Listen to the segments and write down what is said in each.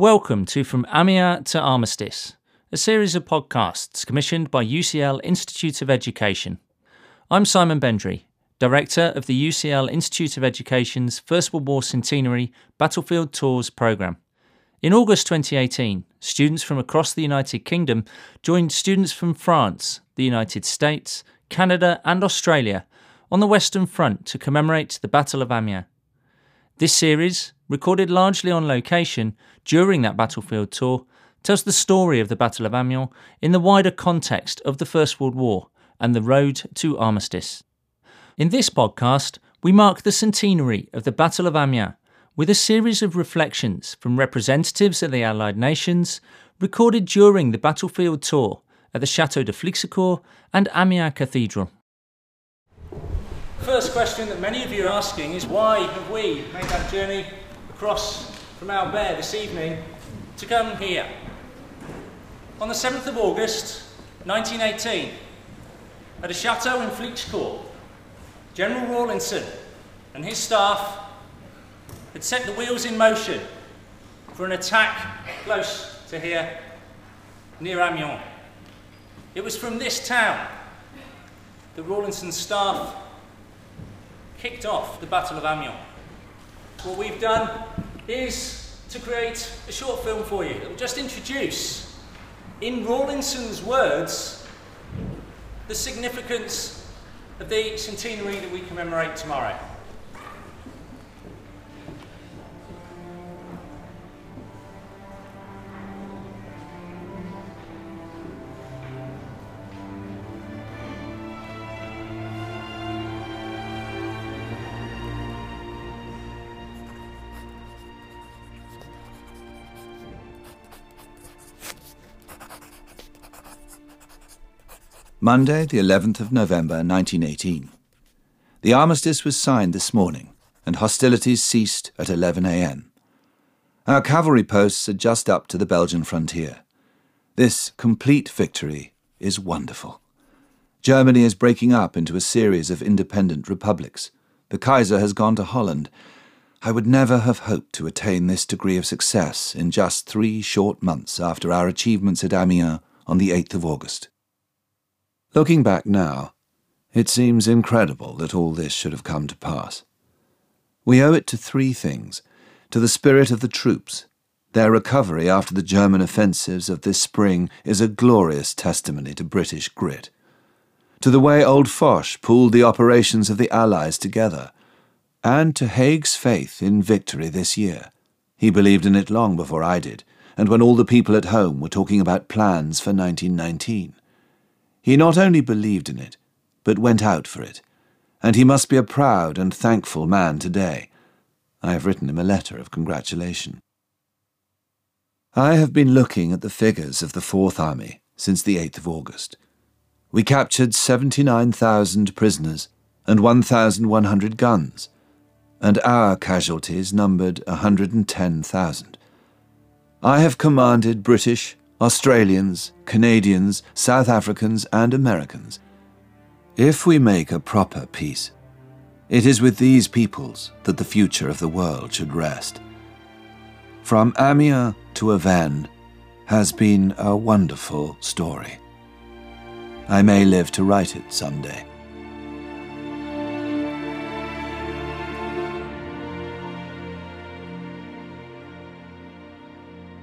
Welcome to From Amiens to Armistice, a series of podcasts commissioned by UCL Institute of Education. I'm Simon Bendry, Director of the UCL Institute of Education's First World War Centenary Battlefield Tours programme. In August 2018, students from across the United Kingdom joined students from France, the United States, Canada, and Australia on the Western Front to commemorate the Battle of Amiens. This series, recorded largely on location during that battlefield tour, tells the story of the Battle of Amiens in the wider context of the First World War and the road to armistice. In this podcast, we mark the centenary of the Battle of Amiens with a series of reflections from representatives of the Allied nations recorded during the battlefield tour at the Chateau de Flixecourt and Amiens Cathedral. First question that many of you are asking is why have we made that journey across from Albert this evening to come here? On the 7th of August 1918, at a chateau in Flixecourt, General Rawlinson and his staff had set the wheels in motion for an attack close to here near Amiens. It was from this town that Rawlinson's staff kicked off the Battle of Amiens. What we've done is to create a short film for you that will just introduce, in Rawlinson's words, the significance of the centenary that we commemorate tomorrow. Monday, the 11th of November 1918. The armistice was signed this morning, and hostilities ceased at 11 a.m. Our cavalry posts are just up to the Belgian frontier. This complete victory is wonderful. Germany is breaking up into a series of independent republics. The Kaiser has gone to Holland. I would never have hoped to attain this degree of success in just three short months after our achievements at Amiens on the 8th of August. Looking back now, it seems incredible that all this should have come to pass. We owe it to three things to the spirit of the troops. Their recovery after the German offensives of this spring is a glorious testimony to British grit. To the way old Foch pulled the operations of the Allies together, and to Haig's faith in victory this year. He believed in it long before I did, and when all the people at home were talking about plans for 1919. He not only believed in it, but went out for it, and he must be a proud and thankful man today. I have written him a letter of congratulation. I have been looking at the figures of the Fourth Army since the 8th of August. We captured 79,000 prisoners and 1,100 guns, and our casualties numbered 110,000. I have commanded British, Australians, Canadians, South Africans, and Americans. If we make a proper peace, it is with these peoples that the future of the world should rest. From Amiens to Avesnes has been a wonderful story. I may live to write it someday.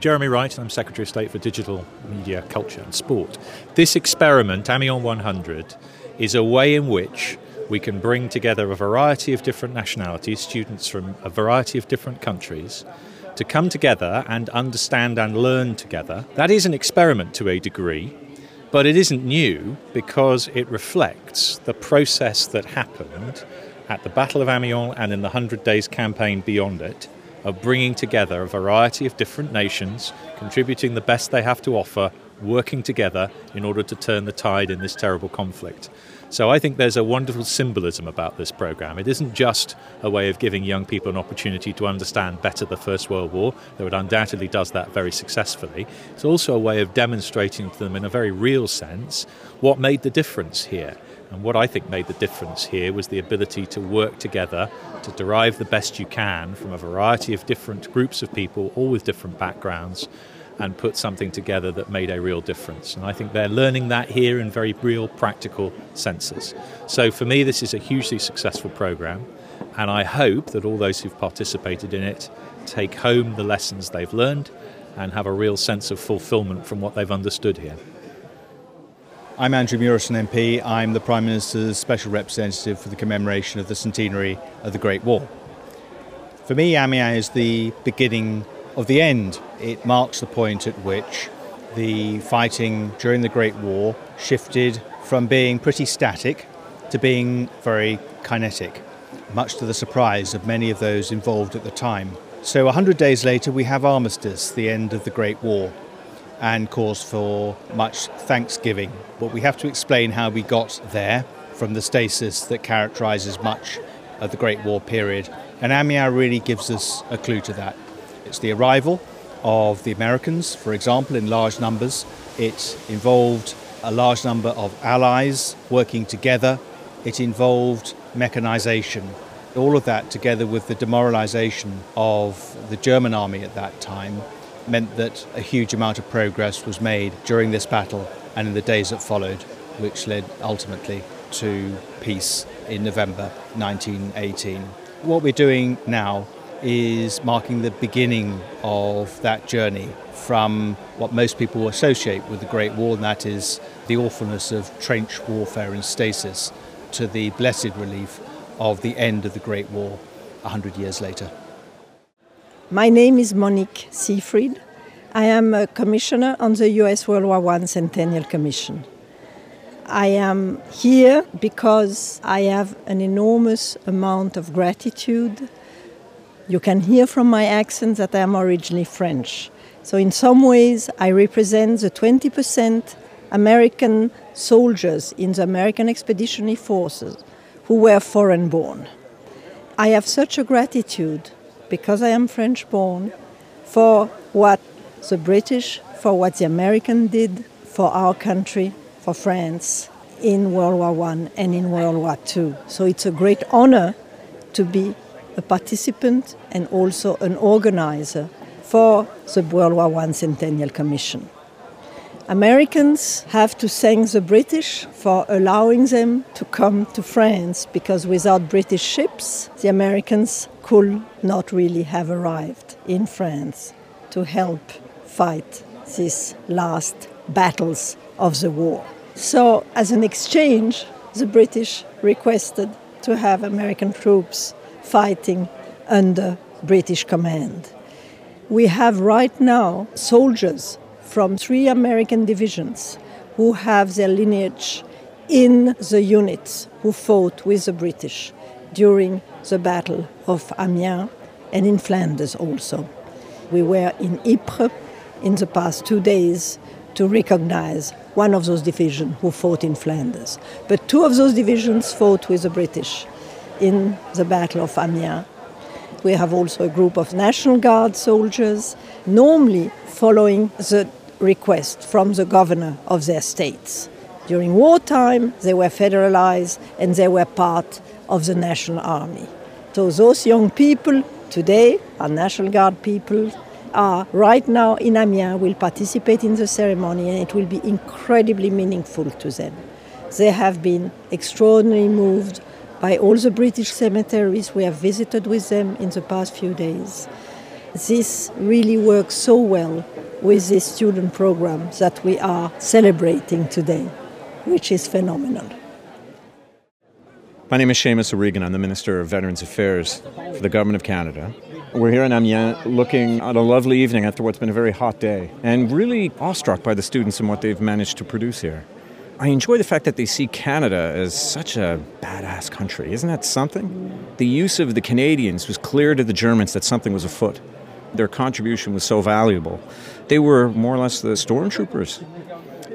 Jeremy Wright, I'm Secretary of State for Digital, Media, Culture and Sport. This experiment, Amiens 100, is a way in which we can bring together a variety of different nationalities, students from a variety of different countries, to come together and understand and learn together. That is an experiment to a degree, but it isn't new because it reflects the process that happened at the Battle of Amiens and in the Hundred Days campaign beyond it of bringing together a variety of different nations, contributing the best they have to offer, working together in order to turn the tide in this terrible conflict. So I think there's a wonderful symbolism about this program. It isn't just a way of giving young people an opportunity to understand better the First World War, though it undoubtedly does that very successfully. It's also a way of demonstrating to them in a very real sense what made the difference here And what I think made the difference here was the ability to work together to derive the best you can from a variety of different groups of people, all with different backgrounds, and put something together that made a real difference. And I think they're learning that here in very real, practical senses. So for me, this is a hugely successful program, and I hope that all those who've participated in it take home the lessons they've learned and have a real sense of fulfillment from what they've understood here. I'm Andrew Murrison MP. I'm the Prime Minister's Special Representative for the commemoration of the centenary of the Great War. For me, Amiens is the beginning of the end. It marks the point at which the fighting during the Great War shifted from being pretty static to being very kinetic, much to the surprise of many of those involved at the time. So, 100 days later, we have armistice, the end of the Great War and cause for much thanksgiving. But we have to explain how we got there from the stasis that characterizes much of the Great War period. And Amiens really gives us a clue to that. It's the arrival of the Americans, for example, in large numbers. It involved a large number of allies working together. It involved mechanization. All of that, together with the demoralization of the German army at that time, meant that a huge amount of progress was made during this battle and in the days that followed, which led ultimately to peace in November 1918. What we're doing now is marking the beginning of that journey from what most people associate with the Great War, and that is the awfulness of trench warfare and stasis, to the blessed relief of the end of the Great War 100 years later. My name is Monique Seefried. I am a commissioner on the US World War I Centennial Commission. I am here because I have an enormous amount of gratitude. You can hear from my accent that I am originally French. So, in some ways, I represent the 20% American soldiers in the American Expeditionary Forces who were foreign born. I have such a gratitude because I am French born, for what the British, for what the American did for our country, for France, in World War I and in World War II. So it's a great honor to be a participant and also an organizer for the World War I Centennial Commission. Americans have to thank the British for allowing them to come to France because without British ships, the Americans could not really have arrived in France to help fight these last battles of the war. So, as an exchange, the British requested to have American troops fighting under British command. We have right now soldiers from three American divisions who have their lineage in the units who fought with the British during the Battle of Amiens and in Flanders also. We were in Ypres in the past two days to recognize one of those divisions who fought in Flanders. But two of those divisions fought with the British in the Battle of Amiens. We have also a group of National Guard soldiers, normally following the request from the governor of their states. During wartime, they were federalized and they were part of the National Army. So those young people today are National Guard people, are right now in Amiens, will participate in the ceremony and it will be incredibly meaningful to them. They have been extraordinarily moved by all the British cemeteries we have visited with them in the past few days. This really works so well with this student program that we are celebrating today, which is phenomenal. My name is Seamus O'Regan. I'm the Minister of Veterans Affairs for the Government of Canada. We're here in Amiens looking at a lovely evening after what's been a very hot day and really awestruck by the students and what they've managed to produce here. I enjoy the fact that they see Canada as such a badass country. Isn't that something? The use of the Canadians was clear to the Germans that something was afoot. Their contribution was so valuable. They were more or less the stormtroopers.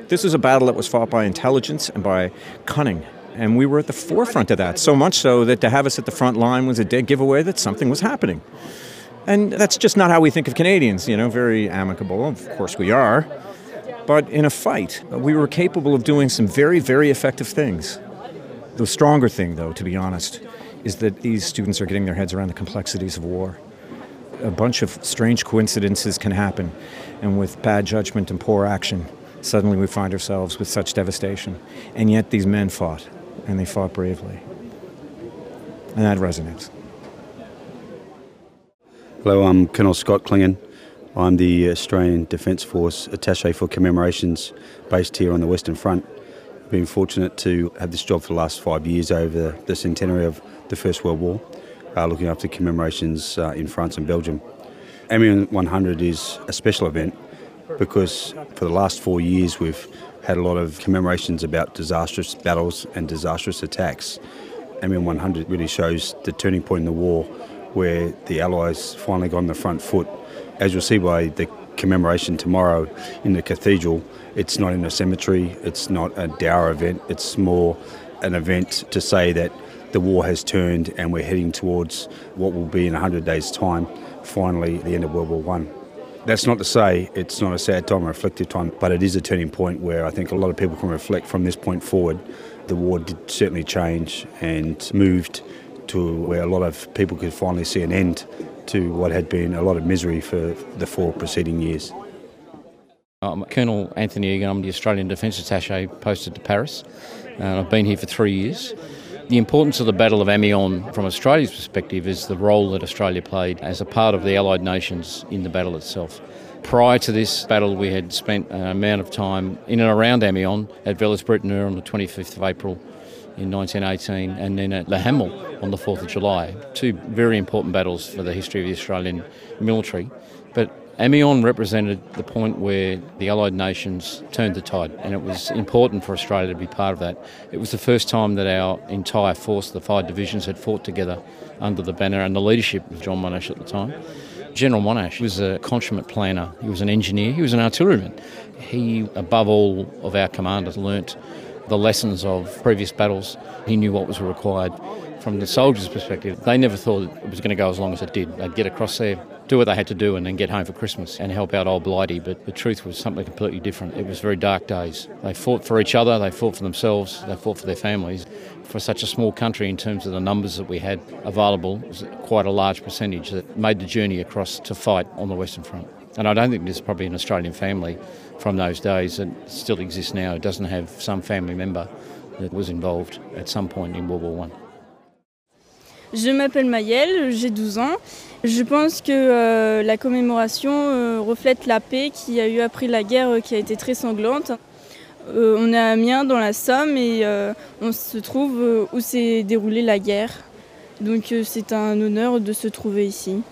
This is a battle that was fought by intelligence and by cunning and we were at the forefront of that, so much so that to have us at the front line was a dead giveaway that something was happening. And that's just not how we think of Canadians, you know, very amicable. Of course we are. But in a fight, uh, we were capable of doing some very, very effective things. The stronger thing, though, to be honest, is that these students are getting their heads around the complexities of war. A bunch of strange coincidences can happen, and with bad judgment and poor action, suddenly we find ourselves with such devastation. And yet these men fought, and they fought bravely. And that resonates. Hello, I'm Colonel Scott Clingan. I'm the Australian Defence Force Attaché for Commemorations based here on the Western Front. I've been fortunate to have this job for the last five years over the centenary of the First World War, uh, looking after commemorations uh, in France and Belgium. Amiens 100 is a special event because for the last four years we've had a lot of commemorations about disastrous battles and disastrous attacks. Amiens 100 really shows the turning point in the war where the Allies finally got on the front foot. As you'll see by the commemoration tomorrow in the cathedral, it's not in a cemetery, it's not a dour event, it's more an event to say that the war has turned and we're heading towards what will be in 100 days' time, finally the end of World War One. That's not to say it's not a sad time, a reflective time, but it is a turning point where I think a lot of people can reflect from this point forward. The war did certainly change and moved to where a lot of people could finally see an end to what had been a lot of misery for the four preceding years. I'm Colonel Anthony Egan, I'm the Australian Defence Attaché posted to Paris. and I've been here for three years. The importance of the Battle of Amiens from Australia's perspective is the role that Australia played as a part of the Allied nations in the battle itself. Prior to this battle, we had spent an amount of time in and around Amiens at Villers-Bretonneux on the 25th of April in 1918 and then at Le Hamel on the 4th of July. Two very important battles for the history of the Australian military. But Amiens represented the point where the Allied nations turned the tide, and it was important for Australia to be part of that. It was the first time that our entire force, the five divisions, had fought together under the banner and the leadership of John Monash at the time. General Monash was a consummate planner, he was an engineer, he was an artilleryman. He, above all of our commanders, learnt the lessons of previous battles. He knew what was required. From the soldiers' perspective, they never thought it was going to go as long as it did. They'd get across there, do what they had to do, and then get home for Christmas and help out old Blighty. But the truth was something completely different. It was very dark days. They fought for each other, they fought for themselves, they fought for their families. For such a small country, in terms of the numbers that we had available, it was quite a large percentage that made the journey across to fight on the Western Front. And I don't think there's probably an Australian family from those days that still exists now. It doesn't have some family member that was involved at some point in World War One. Je m'appelle Mayel, j'ai 12 ans. Je pense que euh, la commémoration euh, reflète la paix qui a eu après la guerre euh, qui a été très sanglante. Euh, on est à Amiens dans la Somme et euh, on se trouve euh, où s'est déroulée la guerre. Donc c'est un honneur de se trouver ici.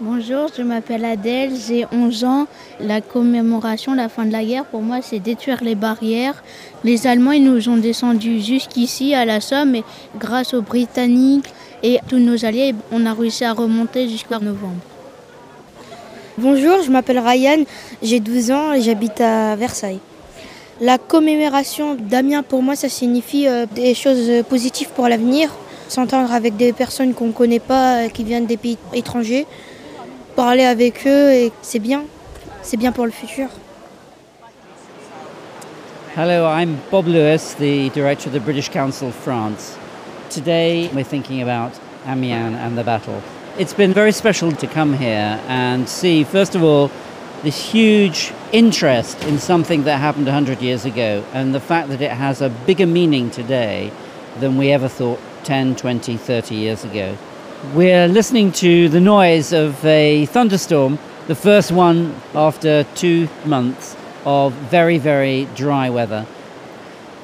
Bonjour, je m'appelle Adèle, j'ai 11 ans. La commémoration, la fin de la guerre, pour moi, c'est détruire les barrières. Les Allemands, ils nous ont descendus jusqu'ici, à la Somme, et grâce aux Britanniques et tous nos alliés, on a réussi à remonter jusqu'en novembre. Bonjour, je m'appelle Ryan, j'ai 12 ans et j'habite à Versailles. La commémoration d'Amiens, pour moi, ça signifie euh, des choses positives pour l'avenir. S'entendre avec des personnes qu'on ne connaît pas, euh, qui viennent des pays étrangers. Parler avec eux et c'est bien. C'est bien pour le futur. Hello, I'm Bob Lewis, the director of the British Council of France. Today we're thinking about Amiens and the battle. It's been very special to come here and see, first of all, this huge interest in something that happened 100 years ago and the fact that it has a bigger meaning today than we ever thought 10, 20, 30 years ago. We're listening to the noise of a thunderstorm, the first one after two months of very, very dry weather.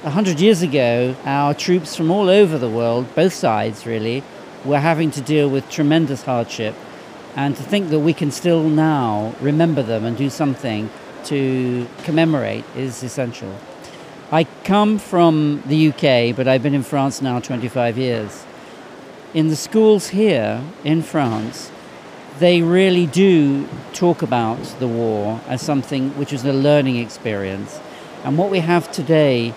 A hundred years ago, our troops from all over the world, both sides really, were having to deal with tremendous hardship. And to think that we can still now remember them and do something to commemorate is essential. I come from the UK, but I've been in France now 25 years in the schools here in France, they really do talk about the war as something which is a learning experience. And what we have today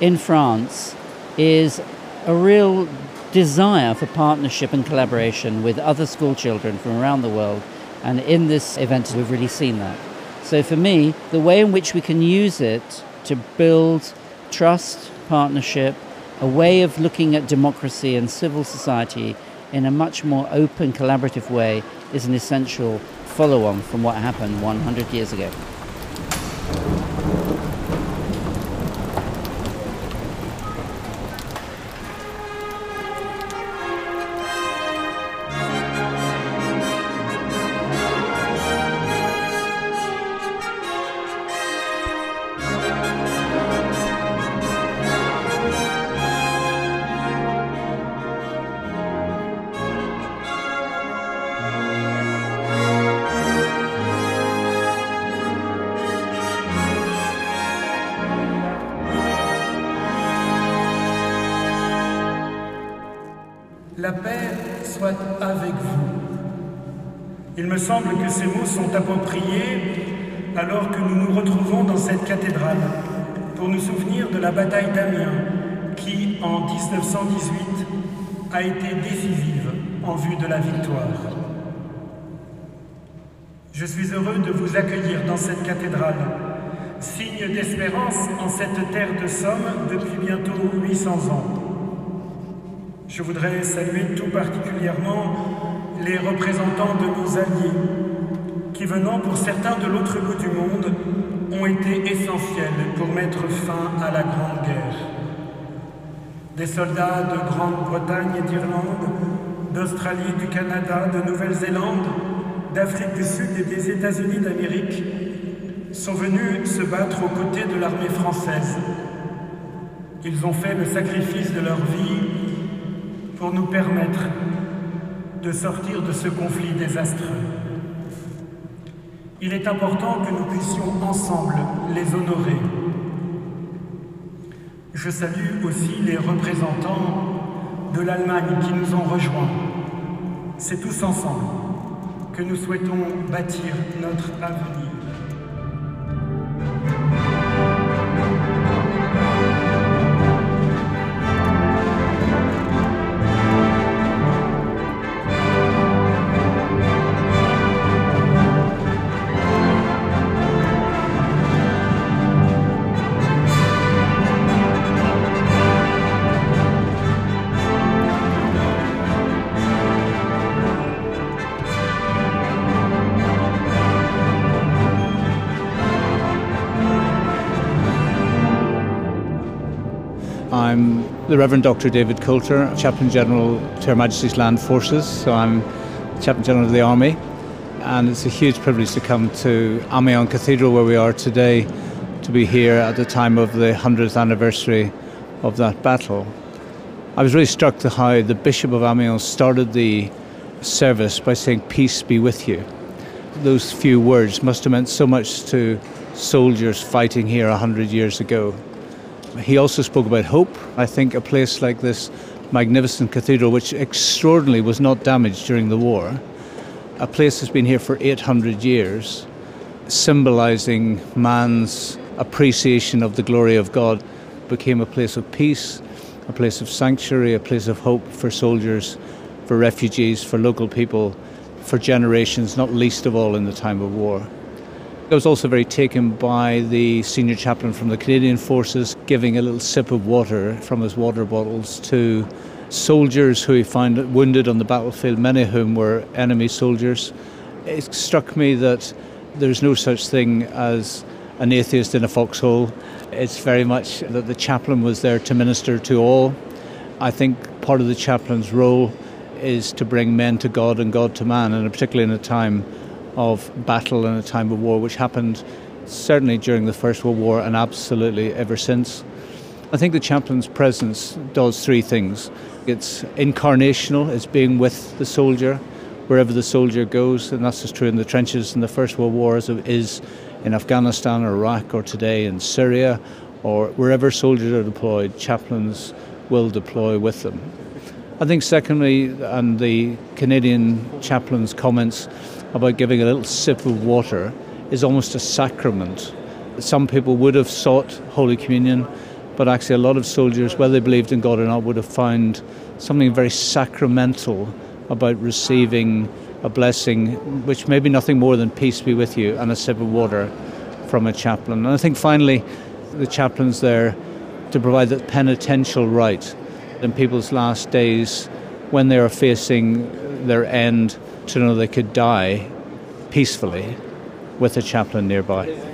in France is a real desire for partnership and collaboration with other school children from around the world. And in this event, we've really seen that. So for me, the way in which we can use it to build trust, partnership, a way of looking at democracy and civil society in a much more open, collaborative way is an essential follow on from what happened 100 years ago. Paix soit avec vous. Il me semble que ces mots sont appropriés alors que nous nous retrouvons dans cette cathédrale pour nous souvenir de la bataille d'Amiens qui, en 1918, a été décisive en vue de la victoire. Je suis heureux de vous accueillir dans cette cathédrale, signe d'espérance en cette terre de Somme depuis bientôt 800 ans. Je voudrais saluer tout particulièrement les représentants de nos alliés, qui venant pour certains de l'autre bout du monde, ont été essentiels pour mettre fin à la Grande Guerre. Des soldats de Grande-Bretagne et d'Irlande, d'Australie, du Canada, de Nouvelle-Zélande, d'Afrique du Sud et des États-Unis d'Amérique sont venus se battre aux côtés de l'armée française. Ils ont fait le sacrifice de leur vie pour nous permettre de sortir de ce conflit désastreux. Il est important que nous puissions ensemble les honorer. Je salue aussi les représentants de l'Allemagne qui nous ont rejoints. C'est tous ensemble que nous souhaitons bâtir notre avenir. The Reverend Dr. David Coulter, Chaplain General to Her Majesty's Land Forces. So I'm Chaplain General of the Army, and it's a huge privilege to come to Amiens Cathedral where we are today to be here at the time of the 100th anniversary of that battle. I was really struck to how the Bishop of Amiens started the service by saying, Peace be with you. Those few words must have meant so much to soldiers fighting here 100 years ago. He also spoke about hope. I think a place like this magnificent cathedral, which extraordinarily was not damaged during the war, a place that's been here for 800 years, symbolizing man's appreciation of the glory of God, became a place of peace, a place of sanctuary, a place of hope for soldiers, for refugees, for local people, for generations, not least of all in the time of war. I was also very taken by the senior chaplain from the Canadian Forces giving a little sip of water from his water bottles to soldiers who he found wounded on the battlefield, many of whom were enemy soldiers. It struck me that there's no such thing as an atheist in a foxhole. It's very much that the chaplain was there to minister to all. I think part of the chaplain's role is to bring men to God and God to man, and particularly in a time of battle and a time of war, which happened certainly during the First World War and absolutely ever since. I think the chaplain's presence does three things. It's incarnational, it's being with the soldier wherever the soldier goes, and that's as true in the trenches in the First World War as it is in Afghanistan or Iraq or today in Syria or wherever soldiers are deployed, chaplains will deploy with them. I think, secondly, and the Canadian chaplain's comments about giving a little sip of water is almost a sacrament. Some people would have sought Holy Communion, but actually, a lot of soldiers, whether they believed in God or not, would have found something very sacramental about receiving a blessing, which may be nothing more than peace be with you and a sip of water from a chaplain. And I think finally, the chaplains there to provide that penitential rite in people's last days when they are facing their end to know they could die peacefully with a chaplain nearby.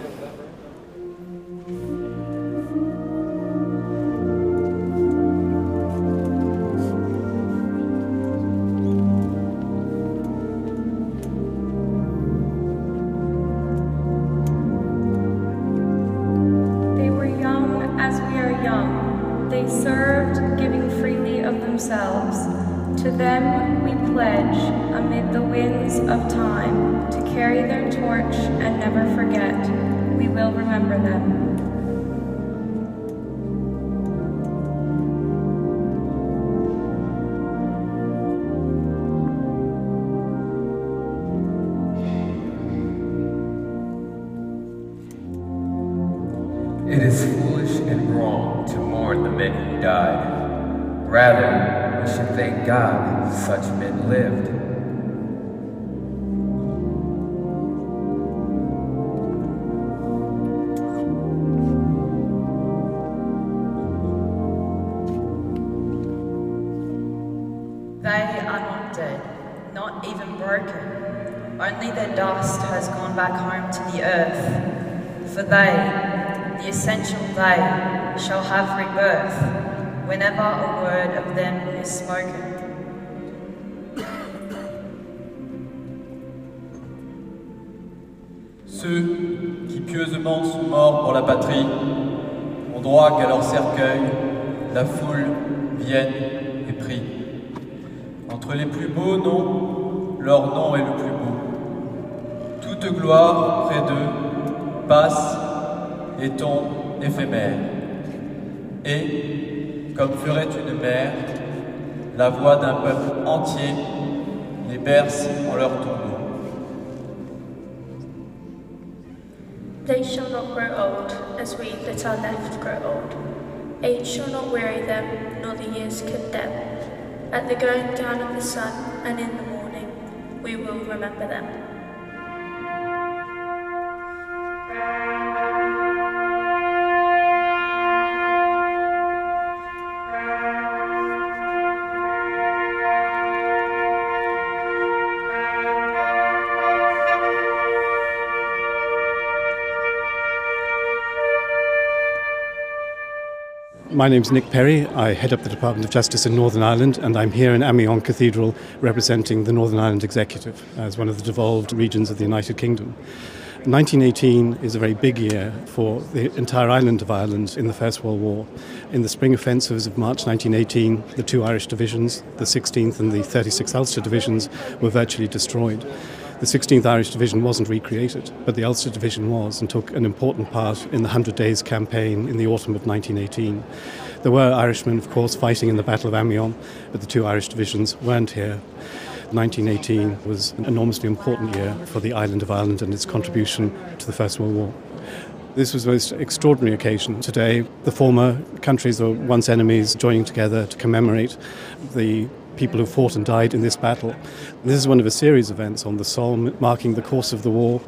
It is foolish and wrong to mourn the men who died. Rather, we should thank God such men lived. They, shall have rebirth whenever a word of them is spoken. Ceux qui pieusement sont morts pour la patrie ont droit qu'à leur cercueil la foule vienne et prie. Entre les plus beaux noms, leur nom est le plus beau. Toute gloire près d'eux passe et ton éphémère. Et, comme ferait une mère, la voix d'un peuple entier les berce en leur tombeau. They shall not grow old as we that are left grow old. Age shall not weary them, nor the years condemn. At the going down of the sun and in the morning, we will remember them. My name is Nick Perry. I head up the Department of Justice in Northern Ireland, and I'm here in Amiens Cathedral representing the Northern Ireland Executive as one of the devolved regions of the United Kingdom. 1918 is a very big year for the entire island of Ireland in the First World War. In the spring offensives of March 1918, the two Irish divisions, the 16th and the 36th Ulster divisions, were virtually destroyed. The 16th Irish Division wasn't recreated, but the Ulster Division was and took an important part in the Hundred Days campaign in the autumn of 1918. There were Irishmen, of course, fighting in the Battle of Amiens, but the two Irish divisions weren't here. 1918 was an enormously important year for the island of Ireland and its contribution to the First World War. This was a most extraordinary occasion today. The former countries or once enemies joining together to commemorate the people who fought and died in this battle. This is one of a series of events on the Somme marking the course of the war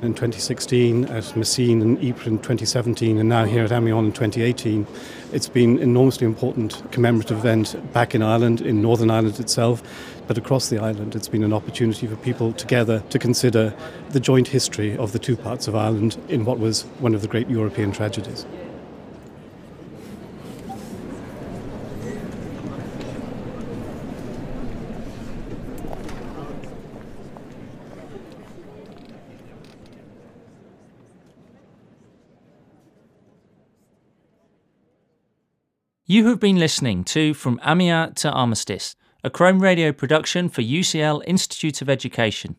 in 2016, at Messines and Ypres in 2017, and now here at Amiens in 2018. It's been an enormously important commemorative event back in Ireland, in Northern Ireland itself, but across the island. It's been an opportunity for people together to consider the joint history of the two parts of Ireland in what was one of the great European tragedies. You have been listening to From Amiens to Armistice, a Chrome Radio production for UCL Institute of Education.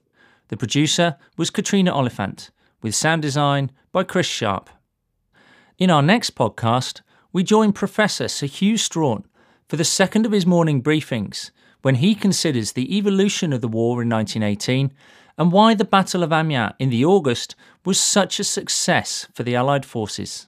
The producer was Katrina Oliphant, with sound design by Chris Sharp. In our next podcast, we join Professor Sir Hugh Strachan for the second of his morning briefings when he considers the evolution of the war in 1918 and why the Battle of Amiens in the August was such a success for the Allied forces.